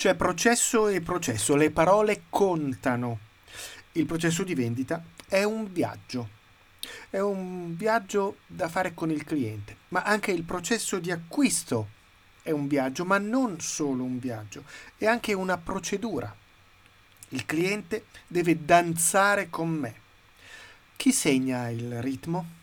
C'è processo e processo, le parole contano. Il processo di vendita è un viaggio. È un viaggio da fare con il cliente, ma anche il processo di acquisto è un viaggio, ma non solo un viaggio, è anche una procedura. Il cliente deve danzare con me. Chi segna il ritmo?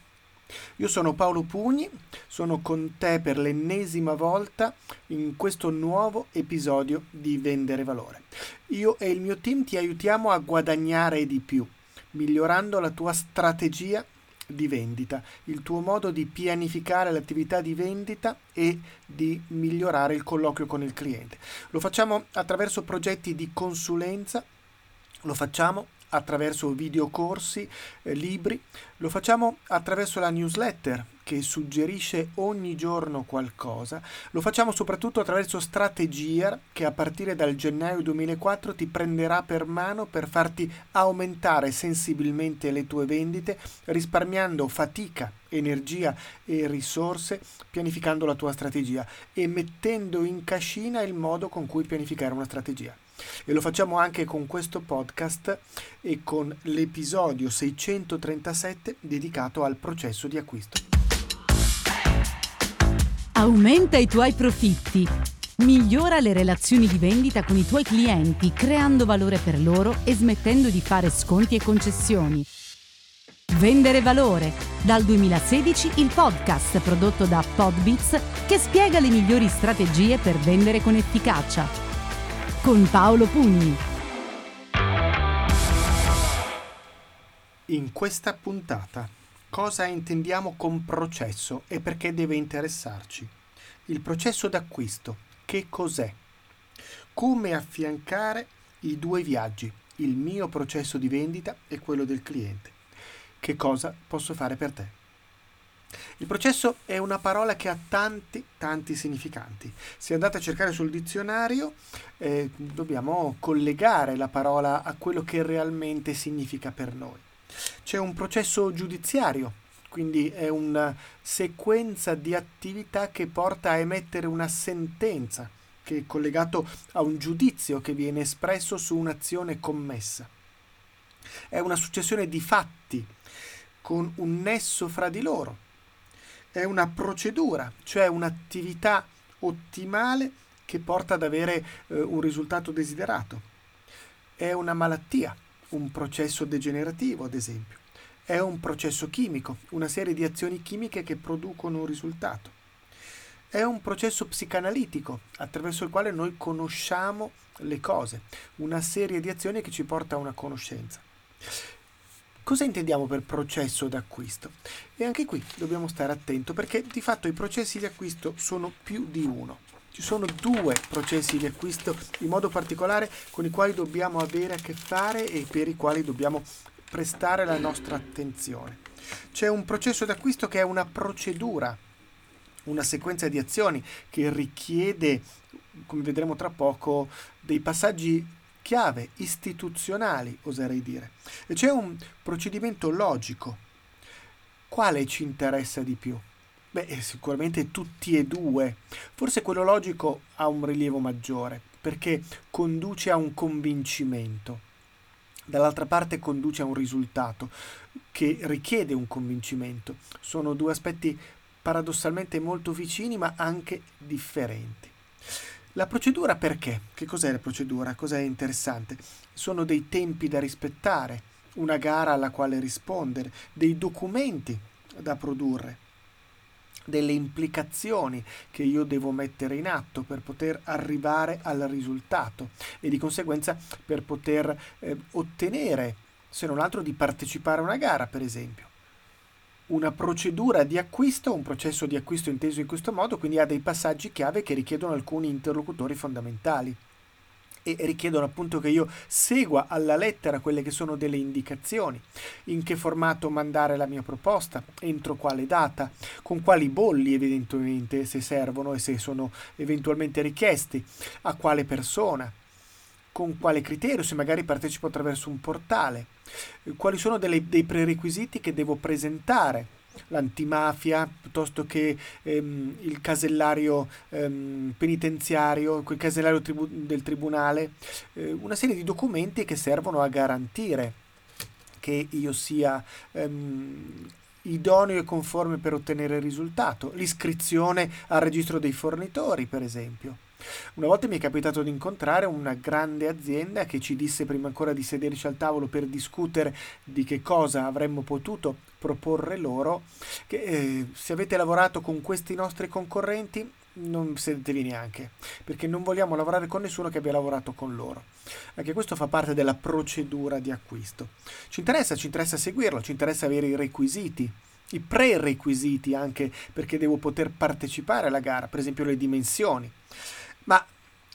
Io sono Paolo Pugni, sono con te per l'ennesima volta in questo nuovo episodio di Vendere Valore. Io e il mio team ti aiutiamo a guadagnare di più, migliorando la tua strategia di vendita, il tuo modo di pianificare l'attività di vendita e di migliorare il colloquio con il cliente. Lo facciamo attraverso progetti di consulenza, lo facciamo attraverso videocorsi, eh, libri, lo facciamo attraverso la newsletter che suggerisce ogni giorno qualcosa, lo facciamo soprattutto attraverso Strategia che a partire dal gennaio 2004 ti prenderà per mano per farti aumentare sensibilmente le tue vendite risparmiando fatica, energia e risorse pianificando la tua strategia e mettendo in cascina il modo con cui pianificare una strategia. E lo facciamo anche con questo podcast e con l'episodio 637 dedicato al processo di acquisto. Aumenta i tuoi profitti. Migliora le relazioni di vendita con i tuoi clienti creando valore per loro e smettendo di fare sconti e concessioni. Vendere valore. Dal 2016 il podcast prodotto da Podbits che spiega le migliori strategie per vendere con efficacia con Paolo Pugni. In questa puntata cosa intendiamo con processo e perché deve interessarci? Il processo d'acquisto, che cos'è? Come affiancare i due viaggi, il mio processo di vendita e quello del cliente? Che cosa posso fare per te? Il processo è una parola che ha tanti, tanti significanti. Se andate a cercare sul dizionario, eh, dobbiamo collegare la parola a quello che realmente significa per noi. C'è un processo giudiziario, quindi è una sequenza di attività che porta a emettere una sentenza, che è collegato a un giudizio che viene espresso su un'azione commessa. È una successione di fatti con un nesso fra di loro è una procedura, cioè un'attività ottimale che porta ad avere eh, un risultato desiderato. È una malattia, un processo degenerativo, ad esempio. È un processo chimico, una serie di azioni chimiche che producono un risultato. È un processo psicanalitico attraverso il quale noi conosciamo le cose, una serie di azioni che ci porta a una conoscenza. Cosa intendiamo per processo d'acquisto? E anche qui dobbiamo stare attento perché di fatto i processi di acquisto sono più di uno. Ci sono due processi di acquisto in modo particolare con i quali dobbiamo avere a che fare e per i quali dobbiamo prestare la nostra attenzione. C'è un processo d'acquisto che è una procedura, una sequenza di azioni che richiede, come vedremo tra poco, dei passaggi chiave istituzionali, oserei dire. E c'è un procedimento logico. Quale ci interessa di più? Beh, eh, sicuramente tutti e due. Forse quello logico ha un rilievo maggiore, perché conduce a un convincimento. Dall'altra parte conduce a un risultato che richiede un convincimento. Sono due aspetti paradossalmente molto vicini ma anche differenti. La procedura perché? Che cos'è la procedura? Cos'è interessante? Sono dei tempi da rispettare, una gara alla quale rispondere, dei documenti da produrre, delle implicazioni che io devo mettere in atto per poter arrivare al risultato e di conseguenza per poter eh, ottenere, se non altro, di partecipare a una gara, per esempio una procedura di acquisto, un processo di acquisto inteso in questo modo, quindi ha dei passaggi chiave che richiedono alcuni interlocutori fondamentali e richiedono appunto che io segua alla lettera quelle che sono delle indicazioni, in che formato mandare la mia proposta, entro quale data, con quali bolli eventualmente se servono e se sono eventualmente richiesti, a quale persona, con quale criterio, se magari partecipo attraverso un portale, quali sono delle, dei prerequisiti che devo presentare? L'antimafia, piuttosto che ehm, il casellario ehm, penitenziario, quel casellario tribu- del tribunale, eh, una serie di documenti che servono a garantire che io sia ehm, idoneo e conforme per ottenere il risultato, l'iscrizione al registro dei fornitori, per esempio. Una volta mi è capitato di incontrare una grande azienda che ci disse prima ancora di sederci al tavolo per discutere di che cosa avremmo potuto proporre loro, che eh, se avete lavorato con questi nostri concorrenti non sedetevi neanche, perché non vogliamo lavorare con nessuno che abbia lavorato con loro. Anche questo fa parte della procedura di acquisto. Ci interessa, ci interessa seguirlo, ci interessa avere i requisiti, i prerequisiti anche perché devo poter partecipare alla gara, per esempio le dimensioni. Ma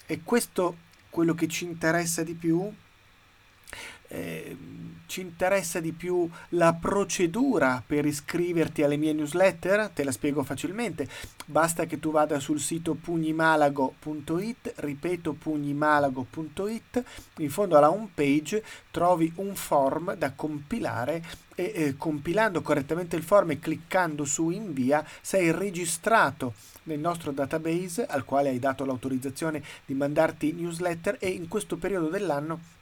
è questo quello che ci interessa di più? Eh, ci interessa di più la procedura per iscriverti alle mie newsletter? Te la spiego facilmente. Basta che tu vada sul sito pugnimalago.it, ripeto pugnimalago.it, in fondo alla home page trovi un form da compilare e eh, compilando correttamente il form e cliccando su invia sei registrato nel nostro database al quale hai dato l'autorizzazione di mandarti newsletter e in questo periodo dell'anno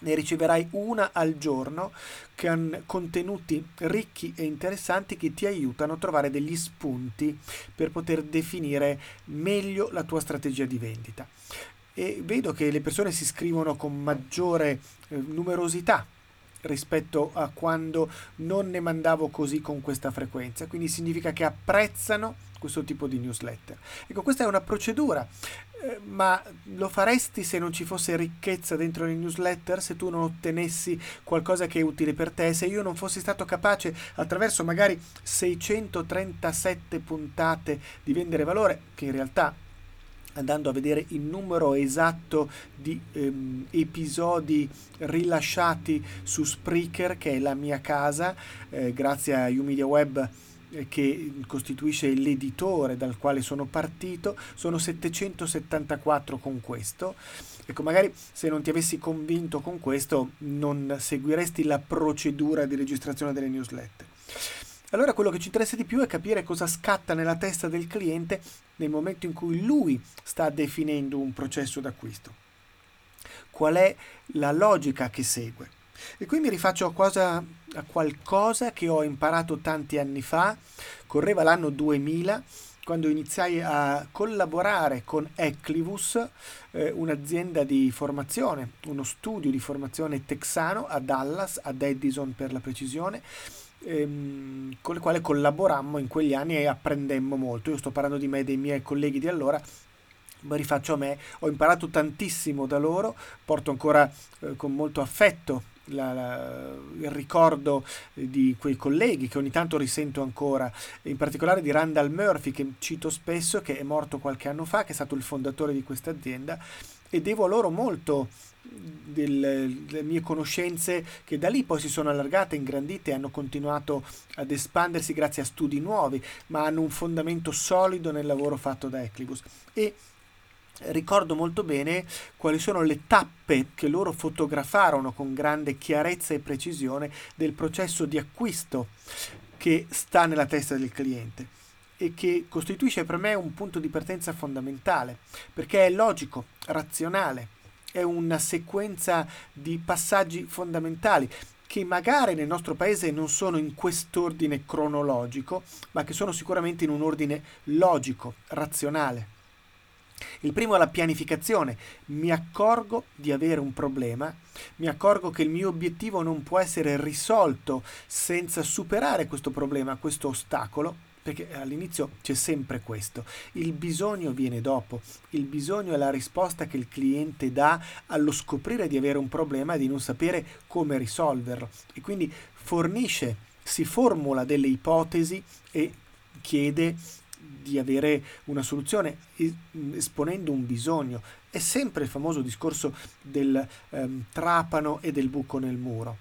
ne riceverai una al giorno con contenuti ricchi e interessanti che ti aiutano a trovare degli spunti per poter definire meglio la tua strategia di vendita. E vedo che le persone si iscrivono con maggiore eh, numerosità rispetto a quando non ne mandavo così con questa frequenza, quindi significa che apprezzano questo tipo di newsletter. Ecco, questa è una procedura, ma lo faresti se non ci fosse ricchezza dentro le newsletter, se tu non ottenessi qualcosa che è utile per te, se io non fossi stato capace attraverso magari 637 puntate di vendere valore, che in realtà andando a vedere il numero esatto di ehm, episodi rilasciati su Spreaker, che è la mia casa, eh, grazie a Umedia Web eh, che costituisce l'editore dal quale sono partito, sono 774 con questo. Ecco, magari se non ti avessi convinto con questo non seguiresti la procedura di registrazione delle newsletter. Allora quello che ci interessa di più è capire cosa scatta nella testa del cliente nel momento in cui lui sta definendo un processo d'acquisto. Qual è la logica che segue? E qui mi rifaccio a, cosa, a qualcosa che ho imparato tanti anni fa, correva l'anno 2000, quando iniziai a collaborare con Eclivus, eh, un'azienda di formazione, uno studio di formazione texano a Dallas, ad Edison per la precisione, ehm, con il quale collaborammo in quegli anni e apprendemmo molto. Io sto parlando di me e dei miei colleghi di allora, ma rifaccio a me, ho imparato tantissimo da loro, porto ancora eh, con molto affetto la, la, il ricordo di quei colleghi che ogni tanto risento ancora, in particolare di Randall Murphy che cito spesso, che è morto qualche anno fa, che è stato il fondatore di questa azienda e devo a loro molto del, delle mie conoscenze che da lì poi si sono allargate, ingrandite hanno continuato ad espandersi grazie a studi nuovi, ma hanno un fondamento solido nel lavoro fatto da Eclibus. E ricordo molto bene quali sono le tappe che loro fotografarono con grande chiarezza e precisione del processo di acquisto che sta nella testa del cliente e che costituisce per me un punto di partenza fondamentale perché è logico, razionale, è una sequenza di passaggi fondamentali che magari nel nostro paese non sono in quest'ordine cronologico, ma che sono sicuramente in un ordine logico, razionale. Il primo è la pianificazione. Mi accorgo di avere un problema, mi accorgo che il mio obiettivo non può essere risolto senza superare questo problema, questo ostacolo, perché all'inizio c'è sempre questo. Il bisogno viene dopo, il bisogno è la risposta che il cliente dà allo scoprire di avere un problema e di non sapere come risolverlo e quindi fornisce, si formula delle ipotesi e chiede di avere una soluzione esponendo un bisogno. È sempre il famoso discorso del ehm, trapano e del buco nel muro.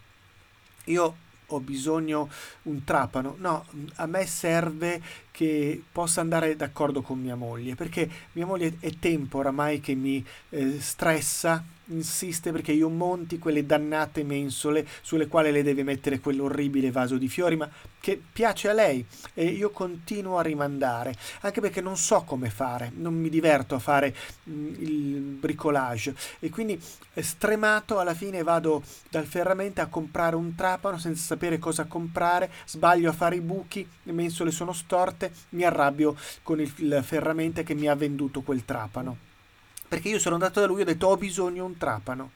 Io ho bisogno un trapano. No, a me serve che possa andare d'accordo con mia moglie, perché mia moglie è tempo oramai che mi eh, stressa insiste perché io monti quelle dannate mensole sulle quali lei deve mettere quell'orribile vaso di fiori, ma che piace a lei. E io continuo a rimandare, anche perché non so come fare, non mi diverto a fare mh, mm, il bricolage. E quindi stremato alla fine vado dal ferramenta a comprare un trapano senza sapere cosa comprare, sbaglio a fare i buchi, le mensole sono storte, mi arrabbio con il, il ferramenta che mi ha venduto quel trapano perché io sono andato da lui e ho detto ho bisogno di un trapano.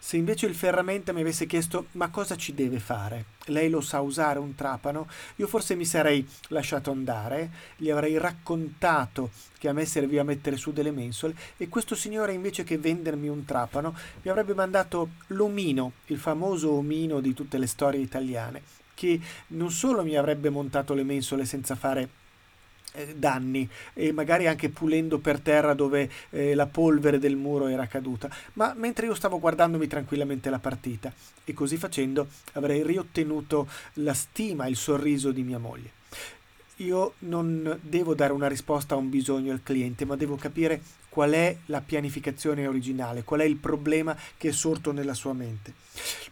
Se invece il ferramenta mi avesse chiesto ma cosa ci deve fare, lei lo sa usare un trapano, io forse mi sarei lasciato andare, gli avrei raccontato che a me serviva mettere su delle mensole e questo signore invece che vendermi un trapano mi avrebbe mandato l'omino, il famoso omino di tutte le storie italiane, che non solo mi avrebbe montato le mensole senza fare danni e magari anche pulendo per terra dove eh, la polvere del muro era caduta, ma mentre io stavo guardandomi tranquillamente la partita e così facendo avrei riottenuto la stima e il sorriso di mia moglie. Io non devo dare una risposta a un bisogno al cliente, ma devo capire qual è la pianificazione originale, qual è il problema che è sorto nella sua mente.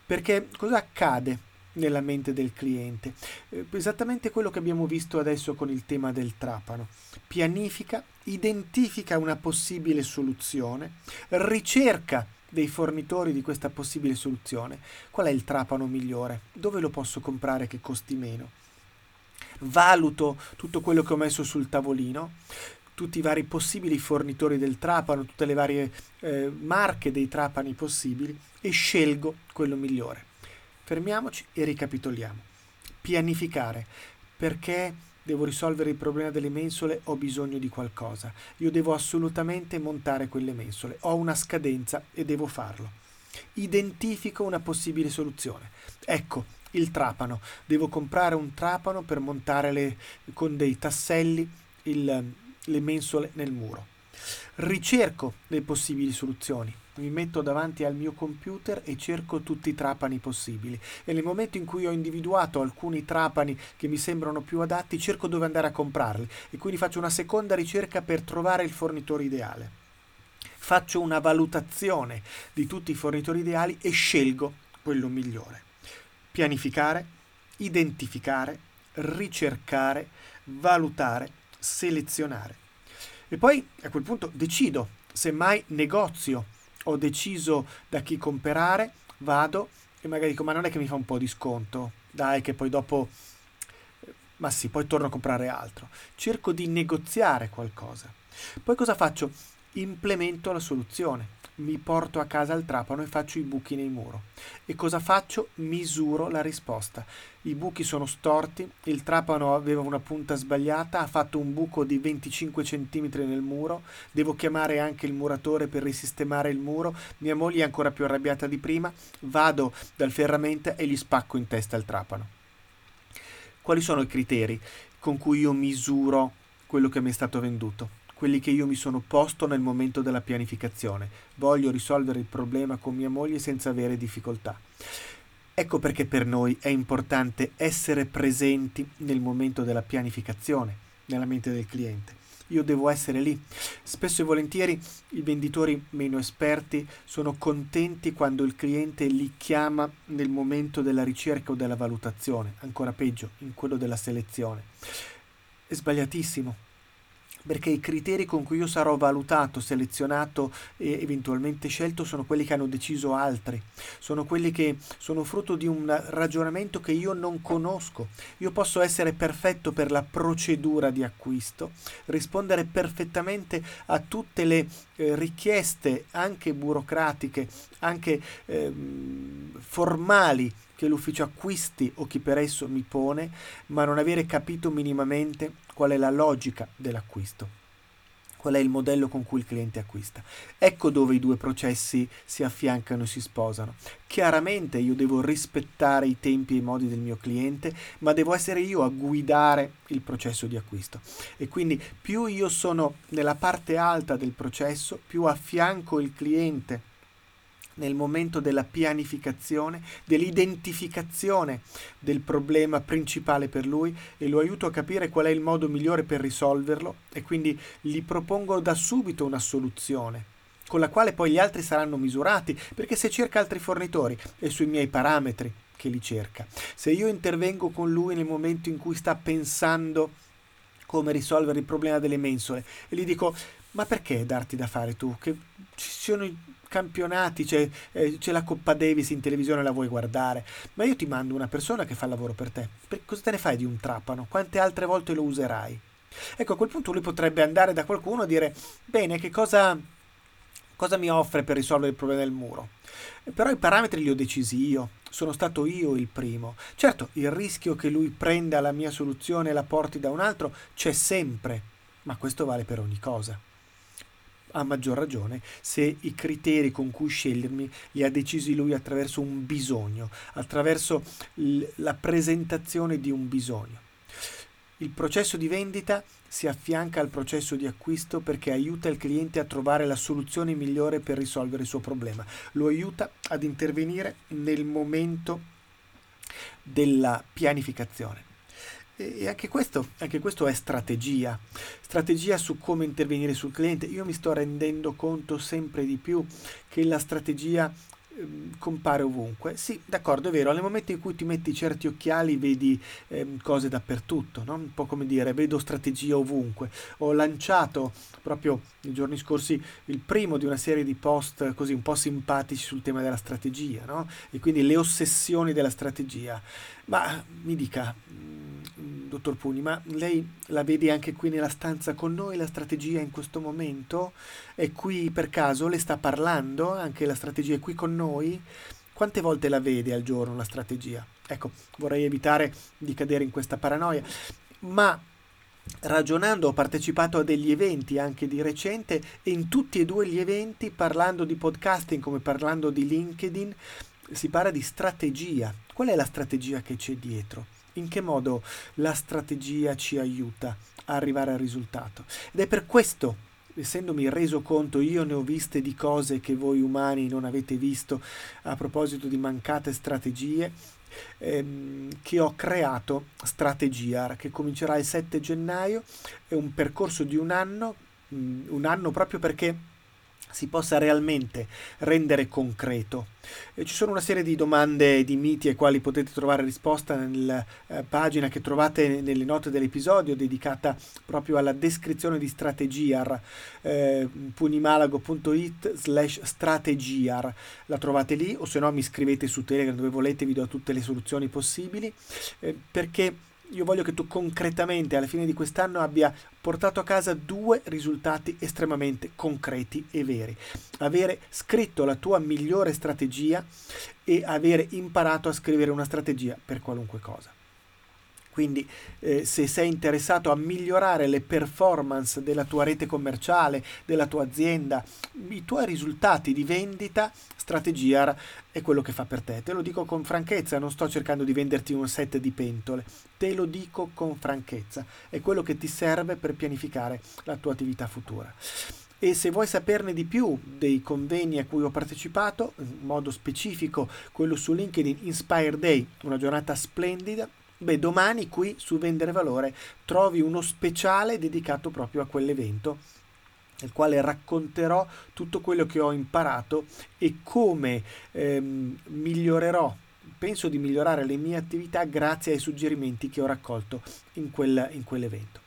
Perché cosa accade nella mente del cliente. Eh, esattamente quello che abbiamo visto adesso con il tema del trapano. Pianifica, identifica una possibile soluzione, ricerca dei fornitori di questa possibile soluzione. Qual è il trapano migliore? Dove lo posso comprare che costi meno? Valuto tutto quello che ho messo sul tavolino, tutti i vari possibili fornitori del trapano, tutte le varie eh, marche dei trapani possibili e scelgo quello migliore. Fermiamoci e ricapitoliamo. Pianificare. Perché devo risolvere il problema delle mensole, ho bisogno di qualcosa. Io devo assolutamente montare quelle mensole. Ho una scadenza e devo farlo. Identifico una possibile soluzione. Ecco, il trapano. Devo comprare un trapano per montare le, con dei tasselli il, le mensole nel muro. Ricerco le possibili soluzioni mi metto davanti al mio computer e cerco tutti i trapani possibili e nel momento in cui ho individuato alcuni trapani che mi sembrano più adatti cerco dove andare a comprarli e quindi faccio una seconda ricerca per trovare il fornitore ideale. Faccio una valutazione di tutti i fornitori ideali e scelgo quello migliore. Pianificare, identificare, ricercare, valutare, selezionare. E poi a quel punto decido, semmai negozio ho deciso da chi comprare, vado e magari dico ma non è che mi fa un po' di sconto, dai che poi dopo, ma sì, poi torno a comprare altro. Cerco di negoziare qualcosa. Poi cosa faccio? Implemento la soluzione mi porto a casa il trapano e faccio i buchi nei muro. E cosa faccio? Misuro la risposta. I buchi sono storti, il trapano aveva una punta sbagliata, ha fatto un buco di 25 cm nel muro, devo chiamare anche il muratore per risistemare il muro, mia moglie è ancora più arrabbiata di prima, vado dal ferramenta e gli spacco in testa il trapano. Quali sono i criteri con cui io misuro quello che mi è stato venduto? Quelli che io mi sono posto nel momento della pianificazione. Voglio risolvere il problema con mia moglie senza avere difficoltà. Ecco perché per noi è importante essere presenti nel momento della pianificazione, nella mente del cliente. Io devo essere lì. Spesso e volentieri i venditori meno esperti sono contenti quando il cliente li chiama nel momento della ricerca o della valutazione, ancora peggio, in quello della selezione. È sbagliatissimo perché i criteri con cui io sarò valutato, selezionato e eventualmente scelto sono quelli che hanno deciso altri, sono quelli che sono frutto di un ragionamento che io non conosco. Io posso essere perfetto per la procedura di acquisto, rispondere perfettamente a tutte le eh, richieste anche burocratiche, anche eh, formali che l'ufficio acquisti o chi per esso mi pone, ma non avere capito minimamente qual è la logica dell'acquisto qual è il modello con cui il cliente acquista. Ecco dove i due processi si affiancano e si sposano. Chiaramente io devo rispettare i tempi e i modi del mio cliente, ma devo essere io a guidare il processo di acquisto. E quindi più io sono nella parte alta del processo, più affianco il cliente nel momento della pianificazione, dell'identificazione del problema principale per lui e lo aiuto a capire qual è il modo migliore per risolverlo e quindi gli propongo da subito una soluzione con la quale poi gli altri saranno misurati, perché se cerca altri fornitori è sui miei parametri che li cerca. Se io intervengo con lui nel momento in cui sta pensando come risolvere il problema delle mensole e gli dico ma perché darti da fare tu? Che ci sono i campionati, c'è, eh, c'è, la Coppa Davis in televisione, la vuoi guardare, ma io ti mando una persona che fa il lavoro per te. Per, cosa te ne fai di un trapano? Quante altre volte lo userai? Ecco, a quel punto lui potrebbe andare da qualcuno e dire, bene, che cosa, cosa mi offre per risolvere il problema del muro? Però i parametri li ho decisi io, sono stato io il primo. Certo, il rischio che lui prenda la mia soluzione e la porti da un altro c'è sempre, ma questo vale per ogni cosa a maggior ragione se i criteri con cui scegliermi li ha decisi lui attraverso un bisogno, attraverso l- la presentazione di un bisogno. Il processo di vendita si affianca al processo di acquisto perché aiuta il cliente a trovare la soluzione migliore per risolvere il suo problema, lo aiuta ad intervenire nel momento della pianificazione. E anche questo, anche questo, è strategia, strategia su come intervenire sul cliente. Io mi sto rendendo conto sempre di più che la strategia Ehm, compare ovunque. Sì, d'accordo, è vero, nel momento in cui ti metti certi occhiali vedi eh, cose dappertutto, no? un po' come dire, vedo strategia ovunque. Ho lanciato proprio nei giorni scorsi il primo di una serie di post così un po' simpatici sul tema della strategia, no? e quindi le ossessioni della strategia. Ma mi dica, dottor Pugni, ma lei la vede anche qui nella stanza con noi la strategia in questo momento? È qui per caso? Le sta parlando? Anche la strategia è qui con noi? Quante volte la vede al giorno la strategia? Ecco, vorrei evitare di cadere in questa paranoia, ma ragionando ho partecipato a degli eventi anche di recente e in tutti e due gli eventi parlando di podcasting come parlando di LinkedIn si parla di strategia. Qual è la strategia che c'è dietro? In che modo la strategia ci aiuta a arrivare al risultato. Ed è per questo, essendomi reso conto, io ne ho viste di cose che voi umani non avete visto a proposito di mancate strategie, ehm, che ho creato Strategiar, che comincerà il 7 gennaio, è un percorso di un anno, mm, un anno proprio perché si possa realmente rendere concreto. E ci sono una serie di domande di miti ai quali potete trovare risposta nella eh, pagina che trovate nelle note dell'episodio dedicata proprio alla descrizione di Strategiar, eh, punimalago.it slash strategiar, la trovate lì o se no mi scrivete su Telegram dove volete, vi do tutte le soluzioni possibili, eh, perché io voglio che tu concretamente alla fine di quest'anno abbia portato a casa due risultati estremamente concreti e veri. Avere scritto la tua migliore strategia e avere imparato a scrivere una strategia per qualunque cosa. Quindi eh, se sei interessato a migliorare le performance della tua rete commerciale, della tua azienda, i tuoi risultati di vendita, Strategiar è quello che fa per te. Te lo dico con franchezza, non sto cercando di venderti un set di pentole, te lo dico con franchezza, è quello che ti serve per pianificare la tua attività futura. E se vuoi saperne di più dei convegni a cui ho partecipato, in modo specifico quello su LinkedIn Inspire Day, una giornata splendida, Beh, domani qui su Vendere Valore trovi uno speciale dedicato proprio a quell'evento nel quale racconterò tutto quello che ho imparato e come ehm, migliorerò penso di migliorare le mie attività grazie ai suggerimenti che ho raccolto in, quel, in quell'evento.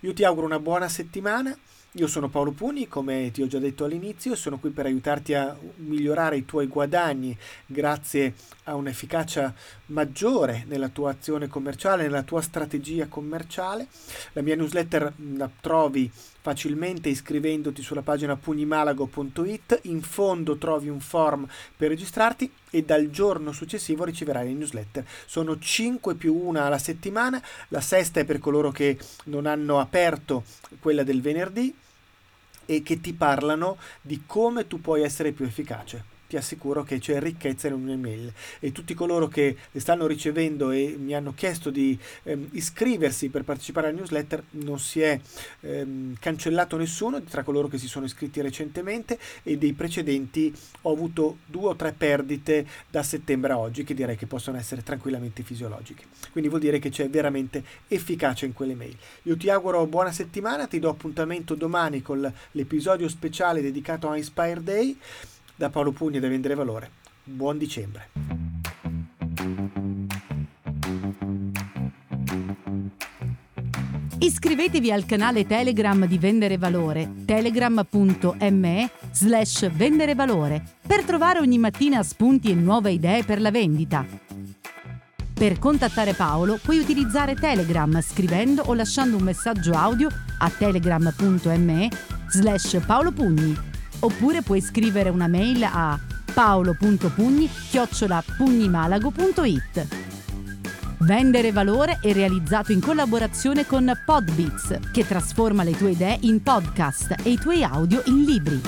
Io ti auguro una buona settimana io sono Paolo Puni, come ti ho già detto all'inizio, sono qui per aiutarti a migliorare i tuoi guadagni grazie a un'efficacia maggiore nella tua azione commerciale, nella tua strategia commerciale. La mia newsletter la trovi facilmente iscrivendoti sulla pagina punimalago.it, in fondo trovi un form per registrarti e dal giorno successivo riceverai le newsletter. Sono 5 più una alla settimana, la sesta è per coloro che non hanno aperto quella del venerdì e che ti parlano di come tu puoi essere più efficace. Ti assicuro che c'è ricchezza in un'email e tutti coloro che le stanno ricevendo e mi hanno chiesto di ehm, iscriversi per partecipare alla newsletter non si è ehm, cancellato nessuno tra coloro che si sono iscritti recentemente e dei precedenti ho avuto due o tre perdite da settembre a oggi che direi che possono essere tranquillamente fisiologiche. Quindi vuol dire che c'è veramente efficacia in quelle mail. Io ti auguro buona settimana ti do appuntamento domani con l'episodio speciale dedicato a Inspire Day da Paolo Pugni da Vendere Valore. Buon dicembre. Iscrivetevi al canale Telegram di Vendere Valore, telegram.me slash vendere valore, per trovare ogni mattina spunti e nuove idee per la vendita. Per contattare Paolo puoi utilizzare Telegram scrivendo o lasciando un messaggio audio a telegram.me slash paolopugni oppure puoi scrivere una mail a paolo.pugni-pugnimalago.it Vendere valore è realizzato in collaborazione con Podbeats, che trasforma le tue idee in podcast e i tuoi audio in libri.